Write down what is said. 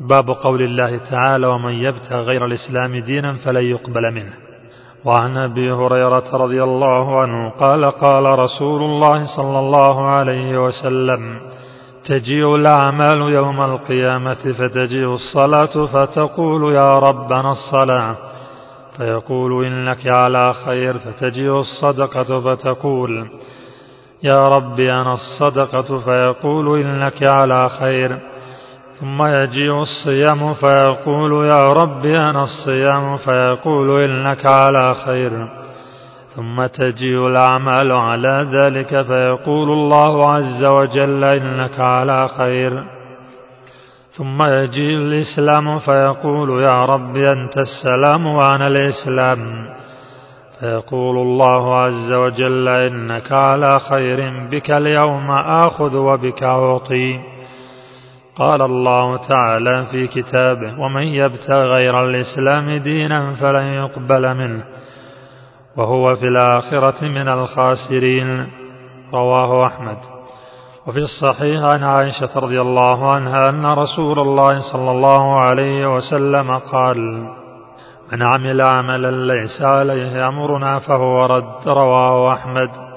باب قول الله تعالى ومن يبتغ غير الإسلام دينا فلن يقبل منه. وعن أبي هريرة رضي الله عنه قال قال رسول الله صلى الله عليه وسلم تجيء الأعمال يوم القيامة فتجيء الصلاة فتقول يا ربنا الصلاة. فيقول إنك على خير فتجيء الصدقة فتقول يا رب أنا الصدقة. فيقول إنك على خير. ثم يجيء الصيام فيقول يا رب أنا الصيام فيقول إنك على خير. ثم تجيء الأعمال على ذلك فيقول الله عز وجل إنك على خير. ثم يجيء الإسلام فيقول يا رب أنت السلام وأنا الإسلام. فيقول الله عز وجل إنك على خير بك اليوم آخذ وبك أعطي. قال الله تعالى في كتابه ومن يبتغ غير الإسلام دينا فلن يقبل منه. وهو في الآخرة من الخاسرين رواه أحمد. وفي الصحيح عن عائشة رضي الله عنها أن رسول الله صلى الله عليه وسلم قال من عمل عملا ليس عليه أمرنا فهو رد رواه أحمد.